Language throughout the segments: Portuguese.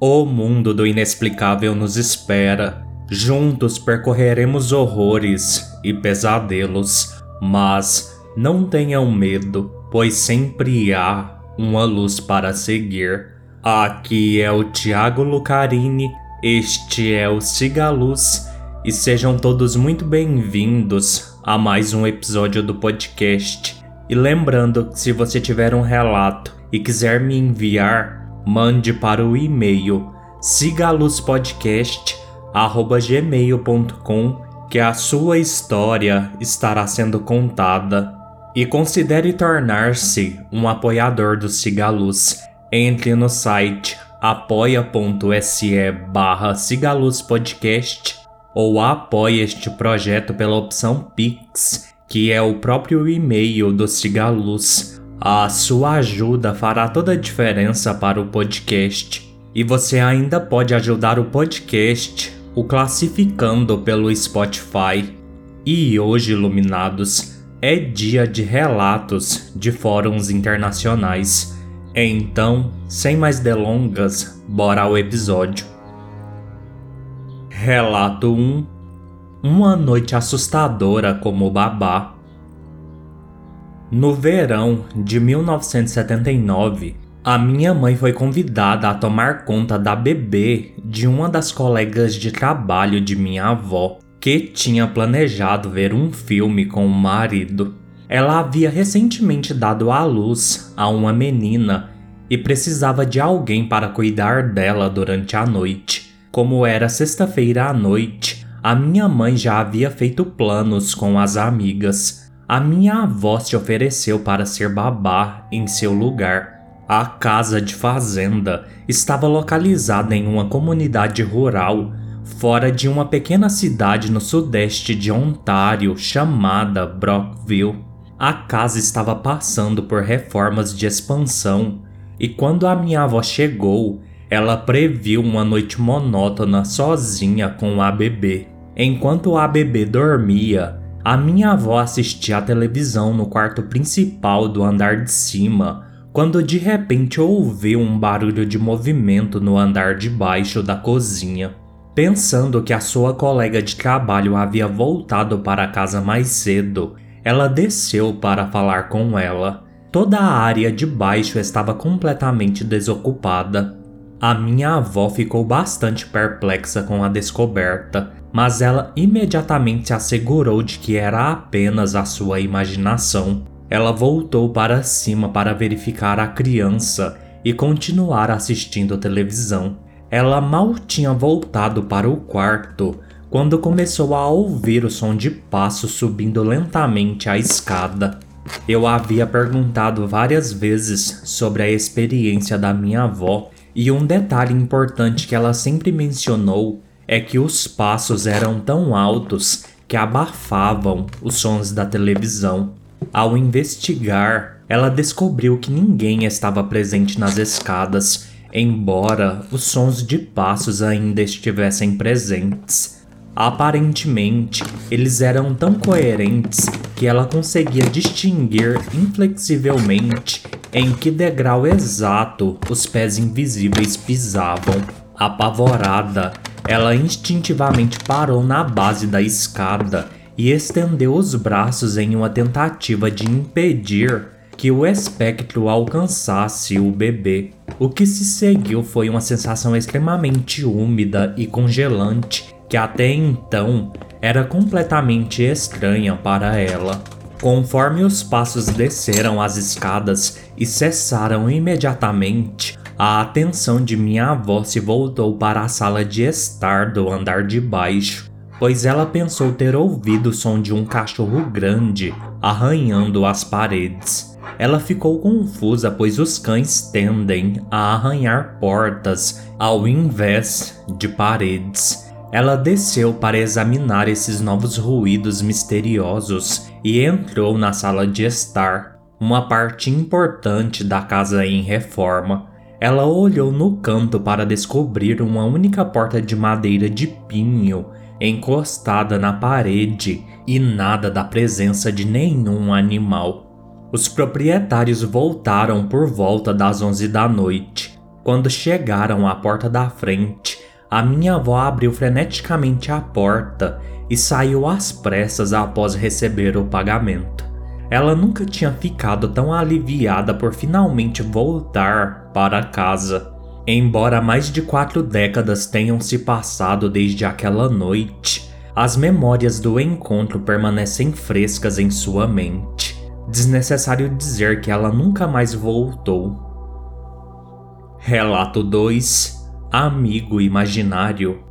O mundo do inexplicável nos espera. Juntos percorreremos horrores e pesadelos, mas não tenham medo, pois sempre há uma luz para seguir. Aqui é o Tiago Lucarini, este é o Siga Luz e sejam todos muito bem-vindos a mais um episódio do podcast. E lembrando que se você tiver um relato e quiser me enviar, mande para o e-mail sigaluzpodcast@gmail.com que a sua história estará sendo contada. E considere tornar-se um apoiador do Sigaluz. Entre no site apoia.se barra Podcast ou apoie este projeto pela opção Pix, que é o próprio e-mail do Cigaluz. A sua ajuda fará toda a diferença para o podcast. E você ainda pode ajudar o podcast o classificando pelo Spotify. E hoje, iluminados, é dia de relatos de fóruns internacionais. Então, sem mais delongas, bora ao episódio. Relato 1 Uma noite assustadora como babá. No verão de 1979, a minha mãe foi convidada a tomar conta da bebê de uma das colegas de trabalho de minha avó, que tinha planejado ver um filme com o marido. Ela havia recentemente dado à luz a uma menina e precisava de alguém para cuidar dela durante a noite. Como era sexta-feira à noite, a minha mãe já havia feito planos com as amigas. A minha avó se ofereceu para ser babá em seu lugar. A casa de fazenda estava localizada em uma comunidade rural, fora de uma pequena cidade no sudeste de Ontário chamada Brockville. A casa estava passando por reformas de expansão, e quando a minha avó chegou, ela previu uma noite monótona sozinha com a bebê. Enquanto a bebê dormia, a minha avó assistia à televisão no quarto principal do andar de cima, quando de repente ouviu um barulho de movimento no andar de baixo da cozinha. Pensando que a sua colega de trabalho havia voltado para casa mais cedo, ela desceu para falar com ela. Toda a área de baixo estava completamente desocupada. A minha avó ficou bastante perplexa com a descoberta, mas ela imediatamente assegurou de que era apenas a sua imaginação. Ela voltou para cima para verificar a criança e continuar assistindo televisão. Ela mal tinha voltado para o quarto quando começou a ouvir o som de passos subindo lentamente a escada. Eu havia perguntado várias vezes sobre a experiência da minha avó e um detalhe importante que ela sempre mencionou é que os passos eram tão altos que abafavam os sons da televisão. Ao investigar, ela descobriu que ninguém estava presente nas escadas, embora os sons de passos ainda estivessem presentes. Aparentemente, eles eram tão coerentes que ela conseguia distinguir inflexivelmente em que degrau exato os pés invisíveis pisavam. Apavorada, ela instintivamente parou na base da escada e estendeu os braços em uma tentativa de impedir que o espectro alcançasse o bebê. O que se seguiu foi uma sensação extremamente úmida e congelante que até então era completamente estranha para ela. Conforme os passos desceram as escadas e cessaram imediatamente, a atenção de minha avó se voltou para a sala de estar do andar de baixo, pois ela pensou ter ouvido o som de um cachorro grande arranhando as paredes. Ela ficou confusa, pois os cães tendem a arranhar portas ao invés de paredes. Ela desceu para examinar esses novos ruídos misteriosos e entrou na sala de estar, uma parte importante da casa em reforma. Ela olhou no canto para descobrir uma única porta de madeira de pinho encostada na parede e nada da presença de nenhum animal. Os proprietários voltaram por volta das 11 da noite Quando chegaram à porta da frente, a minha avó abriu freneticamente a porta e saiu às pressas após receber o pagamento. Ela nunca tinha ficado tão aliviada por finalmente voltar para casa. Embora mais de quatro décadas tenham se passado desde aquela noite, as memórias do encontro permanecem frescas em sua mente. Desnecessário dizer que ela nunca mais voltou. Relato 2 Amigo Imaginário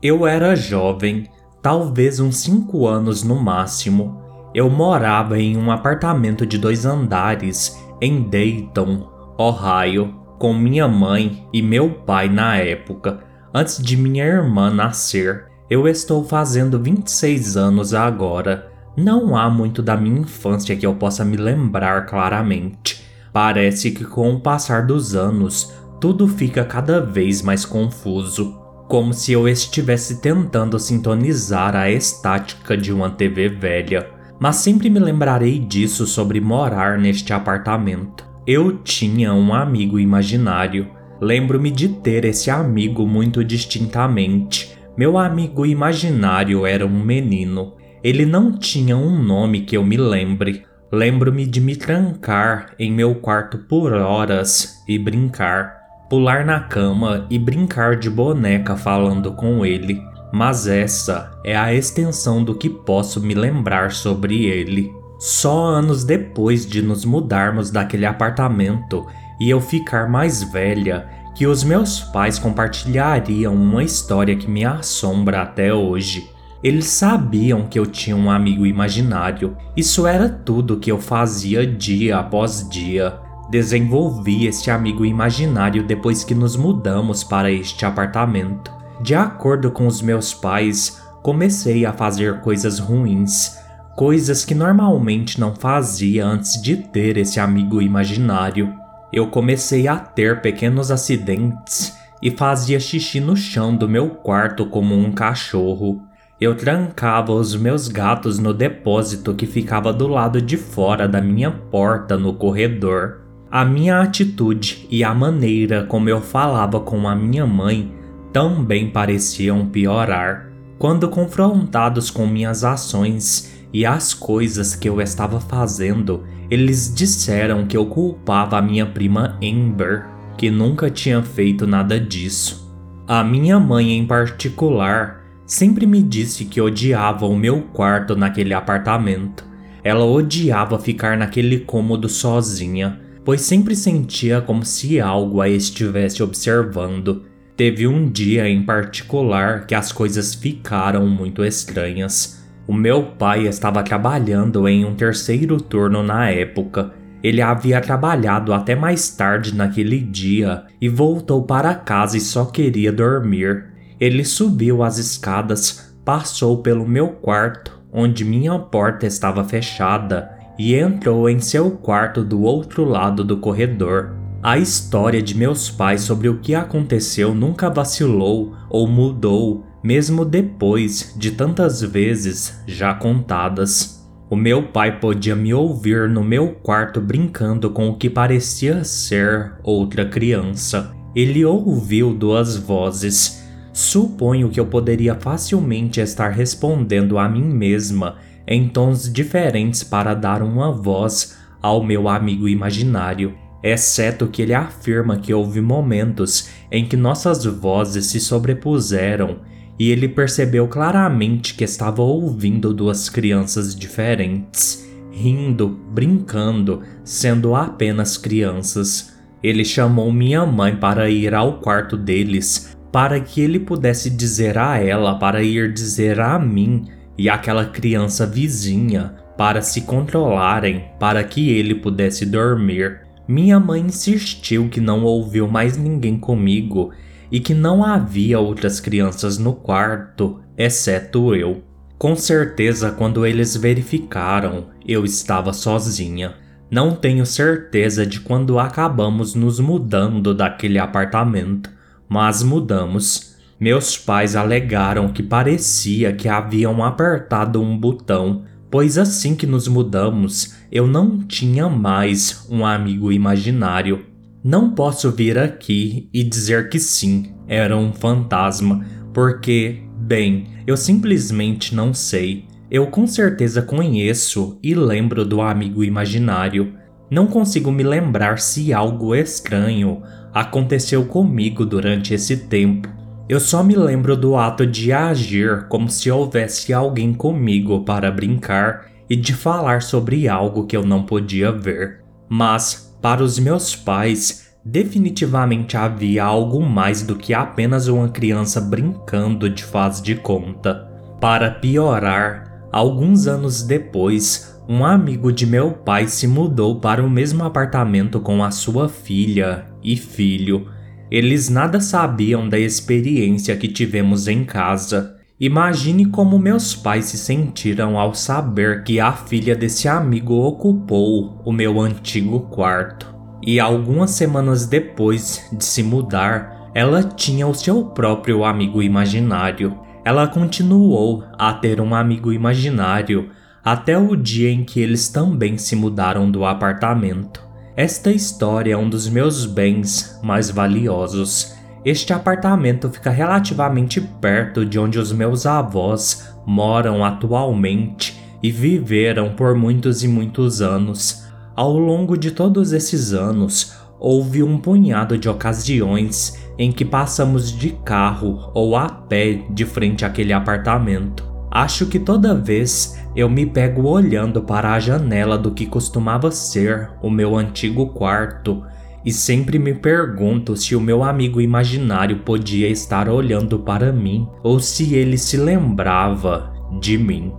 Eu era jovem, talvez uns 5 anos no máximo. Eu morava em um apartamento de dois andares em Dayton, Ohio com minha mãe e meu pai na época, antes de minha irmã nascer. Eu estou fazendo 26 anos agora. Não há muito da minha infância que eu possa me lembrar claramente. Parece que com o passar dos anos, tudo fica cada vez mais confuso, como se eu estivesse tentando sintonizar a estática de uma TV velha. Mas sempre me lembrarei disso sobre morar neste apartamento. Eu tinha um amigo imaginário. Lembro-me de ter esse amigo muito distintamente. Meu amigo imaginário era um menino. Ele não tinha um nome que eu me lembre. Lembro-me de me trancar em meu quarto por horas e brincar. Pular na cama e brincar de boneca falando com ele. Mas essa é a extensão do que posso me lembrar sobre ele. Só anos depois de nos mudarmos daquele apartamento e eu ficar mais velha, que os meus pais compartilhariam uma história que me assombra até hoje. Eles sabiam que eu tinha um amigo imaginário. Isso era tudo que eu fazia dia após dia. Desenvolvi este amigo imaginário depois que nos mudamos para este apartamento. De acordo com os meus pais, comecei a fazer coisas ruins coisas que normalmente não fazia antes de ter esse amigo imaginário. Eu comecei a ter pequenos acidentes e fazia xixi no chão do meu quarto como um cachorro. Eu trancava os meus gatos no depósito que ficava do lado de fora da minha porta no corredor. A minha atitude e a maneira como eu falava com a minha mãe também pareciam piorar. Quando confrontados com minhas ações, e as coisas que eu estava fazendo, eles disseram que eu culpava a minha prima Amber, que nunca tinha feito nada disso. A minha mãe, em particular, sempre me disse que odiava o meu quarto naquele apartamento. Ela odiava ficar naquele cômodo sozinha, pois sempre sentia como se algo a estivesse observando. Teve um dia em particular que as coisas ficaram muito estranhas. O meu pai estava trabalhando em um terceiro turno na época. Ele havia trabalhado até mais tarde naquele dia e voltou para casa e só queria dormir. Ele subiu as escadas, passou pelo meu quarto, onde minha porta estava fechada, e entrou em seu quarto do outro lado do corredor. A história de meus pais sobre o que aconteceu nunca vacilou ou mudou mesmo depois de tantas vezes já contadas. O meu pai podia me ouvir no meu quarto brincando com o que parecia ser outra criança. Ele ouviu duas vozes. Suponho que eu poderia facilmente estar respondendo a mim mesma em tons diferentes para dar uma voz ao meu amigo imaginário, exceto que ele afirma que houve momentos em que nossas vozes se sobrepuseram e ele percebeu claramente que estava ouvindo duas crianças diferentes, rindo, brincando, sendo apenas crianças. Ele chamou minha mãe para ir ao quarto deles, para que ele pudesse dizer a ela para ir dizer a mim e aquela criança vizinha para se controlarem, para que ele pudesse dormir. Minha mãe insistiu que não ouviu mais ninguém comigo e que não havia outras crianças no quarto, exceto eu. Com certeza, quando eles verificaram, eu estava sozinha. Não tenho certeza de quando acabamos nos mudando daquele apartamento, mas mudamos. Meus pais alegaram que parecia que haviam apertado um botão, pois assim que nos mudamos, eu não tinha mais um amigo imaginário Não posso vir aqui e dizer que sim, era um fantasma, porque, bem, eu simplesmente não sei. Eu com certeza conheço e lembro do amigo imaginário. Não consigo me lembrar se algo estranho aconteceu comigo durante esse tempo. Eu só me lembro do ato de agir como se houvesse alguém comigo para brincar e de falar sobre algo que eu não podia ver. Mas, para os meus pais, definitivamente havia algo mais do que apenas uma criança brincando de faz de conta. Para piorar, alguns anos depois, um amigo de meu pai se mudou para o mesmo apartamento com a sua filha e filho. Eles nada sabiam da experiência que tivemos em casa. Imagine como meus pais se sentiram ao saber que a filha desse amigo ocupou o meu antigo quarto. E algumas semanas depois de se mudar, ela tinha o seu próprio amigo imaginário. Ela continuou a ter um amigo imaginário até o dia em que eles também se mudaram do apartamento. Esta história é um dos meus bens mais valiosos. Este apartamento fica relativamente perto de onde os meus avós moram atualmente e viveram por muitos e muitos anos. Ao longo de todos esses anos, houve um punhado de ocasiões em que passamos de carro ou a pé de frente àquele apartamento. Acho que toda vez eu me pego olhando para a janela do que costumava ser o meu antigo quarto e sempre me pergunto se o meu amigo imaginário podia estar olhando para mim ou se ele se lembrava de mim.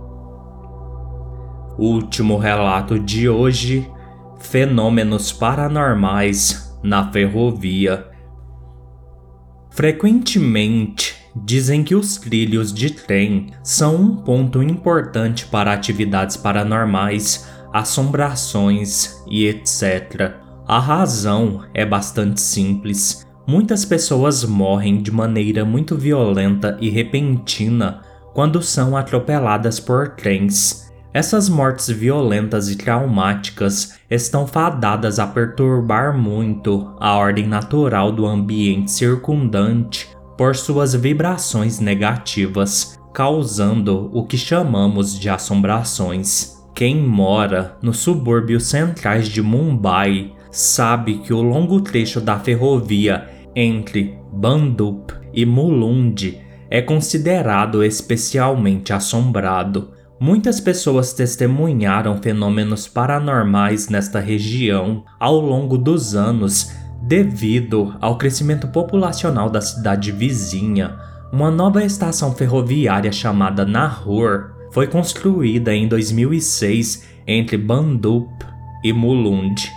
Último relato de hoje: Fenômenos paranormais na ferrovia. Frequentemente dizem que os trilhos de trem são um ponto importante para atividades paranormais, assombrações e etc. A razão é bastante simples. Muitas pessoas morrem de maneira muito violenta e repentina quando são atropeladas por trens. Essas mortes violentas e traumáticas estão fadadas a perturbar muito a ordem natural do ambiente circundante por suas vibrações negativas, causando o que chamamos de assombrações. Quem mora nos subúrbios centrais de Mumbai sabe que o longo trecho da ferrovia entre Bandup e Mulund é considerado especialmente assombrado. Muitas pessoas testemunharam fenômenos paranormais nesta região ao longo dos anos Devido ao crescimento populacional da cidade vizinha, uma nova estação ferroviária chamada Nahur foi construída em 2006 entre Bandup e Mulund.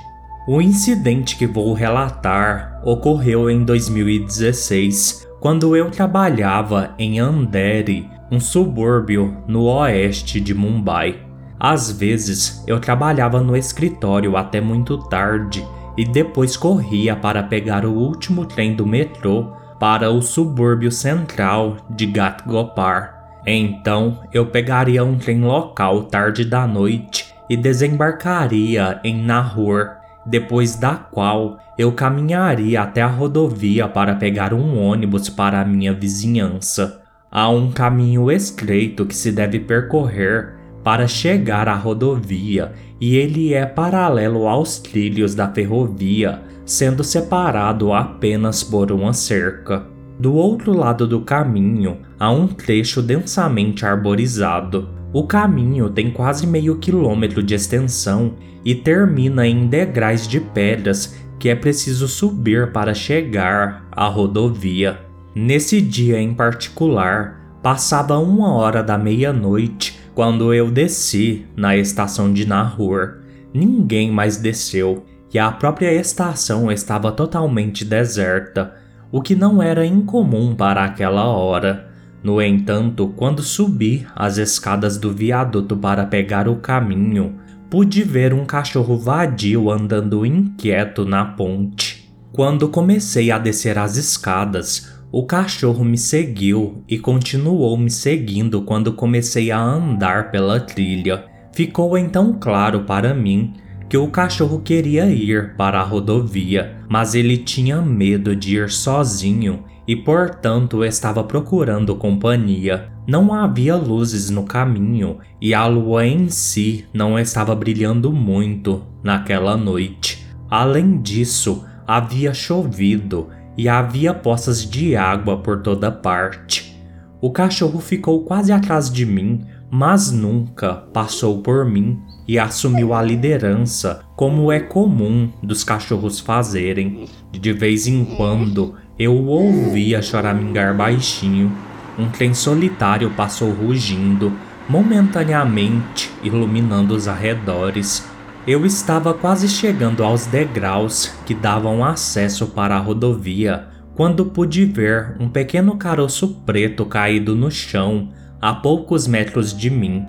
O incidente que vou relatar ocorreu em 2016, quando eu trabalhava em Andheri, um subúrbio no oeste de Mumbai. Às vezes eu trabalhava no escritório até muito tarde e depois corria para pegar o último trem do metrô para o subúrbio central de Ghatgopar. Então eu pegaria um trem local tarde da noite e desembarcaria em Nahur, depois da qual eu caminharia até a rodovia para pegar um ônibus para a minha vizinhança. Há um caminho estreito que se deve percorrer para chegar à rodovia e ele é paralelo aos trilhos da ferrovia, sendo separado apenas por uma cerca. Do outro lado do caminho há um trecho densamente arborizado. O caminho tem quase meio quilômetro de extensão e termina em degraus de pedras que é preciso subir para chegar à rodovia. Nesse dia em particular, passava uma hora da meia-noite quando eu desci na estação de Nahur, ninguém mais desceu e a própria estação estava totalmente deserta, o que não era incomum para aquela hora. No entanto, quando subi as escadas do viaduto para pegar o caminho, pude ver um cachorro vadio andando inquieto na ponte. Quando comecei a descer as escadas, o cachorro me seguiu e continuou me seguindo quando comecei a andar pela trilha. Ficou então claro para mim que o cachorro queria ir para a rodovia, mas ele tinha medo de ir sozinho e, portanto, estava procurando companhia. Não havia luzes no caminho e a lua em si não estava brilhando muito naquela noite. Além disso, havia chovido e havia poças de água por toda parte. O cachorro ficou quase atrás de mim, mas nunca passou por mim e assumiu a liderança, como é comum dos cachorros fazerem. De vez em quando eu o ouvia choramingar baixinho. Um trem solitário passou rugindo, momentaneamente iluminando os arredores. Eu estava quase chegando aos degraus que davam acesso para a rodovia quando pude ver um pequeno caroço preto caído no chão a poucos metros de mim.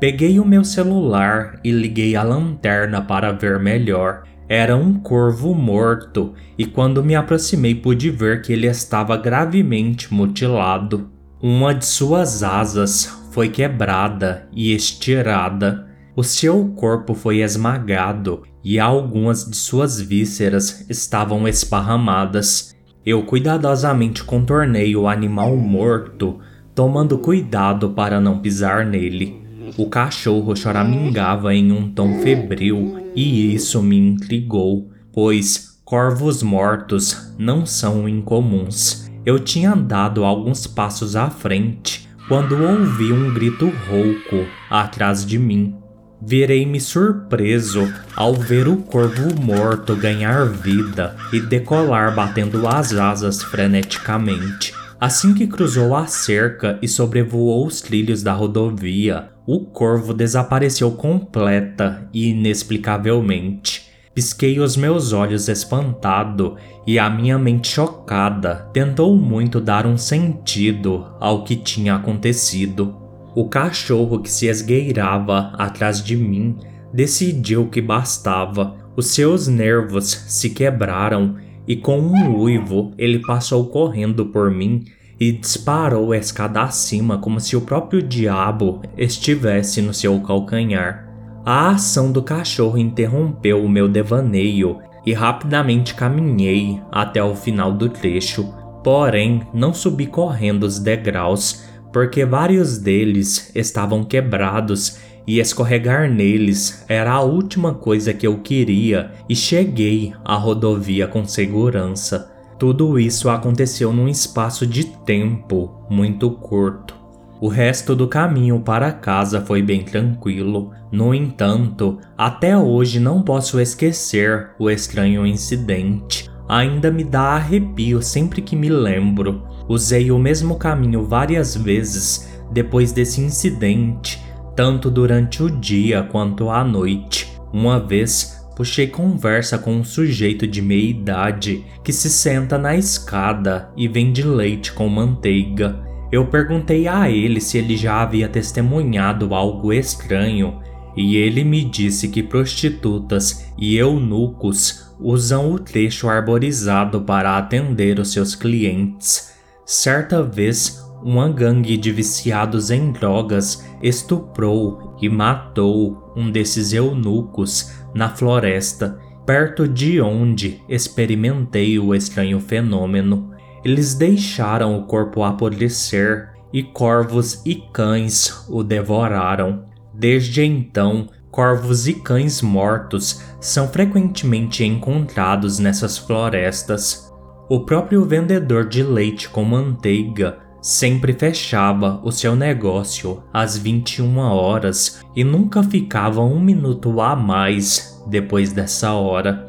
Peguei o meu celular e liguei a lanterna para ver melhor. Era um corvo morto, e quando me aproximei pude ver que ele estava gravemente mutilado. Uma de suas asas foi quebrada e estirada. O seu corpo foi esmagado e algumas de suas vísceras estavam esparramadas. Eu cuidadosamente contornei o animal morto, tomando cuidado para não pisar nele. O cachorro choramingava em um tom febril e isso me intrigou, pois corvos mortos não são incomuns. Eu tinha andado alguns passos à frente quando ouvi um grito rouco atrás de mim. Virei-me surpreso ao ver o corvo morto ganhar vida e decolar batendo as asas freneticamente. Assim que cruzou a cerca e sobrevoou os trilhos da rodovia, o corvo desapareceu completa e inexplicavelmente. Pisquei os meus olhos espantado e a minha mente chocada tentou muito dar um sentido ao que tinha acontecido. O cachorro que se esgueirava atrás de mim decidiu que bastava. Os seus nervos se quebraram e com um uivo ele passou correndo por mim e disparou a escada acima como se o próprio diabo estivesse no seu calcanhar. A ação do cachorro interrompeu o meu devaneio e rapidamente caminhei até o final do trecho, porém não subi correndo os degraus porque vários deles estavam quebrados e escorregar neles era a última coisa que eu queria e cheguei à rodovia com segurança. Tudo isso aconteceu num espaço de tempo muito curto. O resto do caminho para casa foi bem tranquilo. No entanto, até hoje não posso esquecer o estranho incidente. Ainda me dá arrepio sempre que me lembro. Usei o mesmo caminho várias vezes depois desse incidente, tanto durante o dia quanto à noite. Uma vez puxei conversa com um sujeito de meia idade que se senta na escada e vende leite com manteiga. Eu perguntei a ele se ele já havia testemunhado algo estranho e ele me disse que prostitutas e eunucos usam o trecho arborizado para atender os seus clientes. Certa vez, uma gangue de viciados em drogas estuprou e matou um desses eunucos na floresta, perto de onde experimentei o estranho fenômeno. Eles deixaram o corpo apodrecer e corvos e cães o devoraram. Desde então, corvos e cães mortos são frequentemente encontrados nessas florestas. O próprio vendedor de leite com manteiga sempre fechava o seu negócio às 21 horas e nunca ficava um minuto a mais depois dessa hora.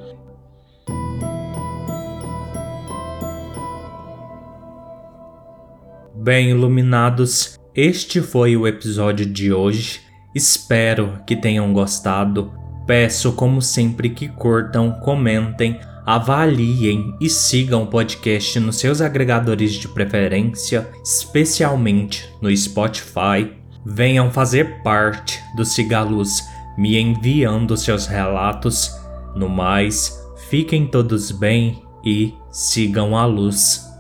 Bem iluminados, este foi o episódio de hoje. Espero que tenham gostado. Peço, como sempre, que curtam, comentem avaliem e sigam o podcast nos seus agregadores de preferência, especialmente no Spotify. Venham fazer parte do Cigaluz, me enviando seus relatos. No mais, fiquem todos bem e sigam a luz.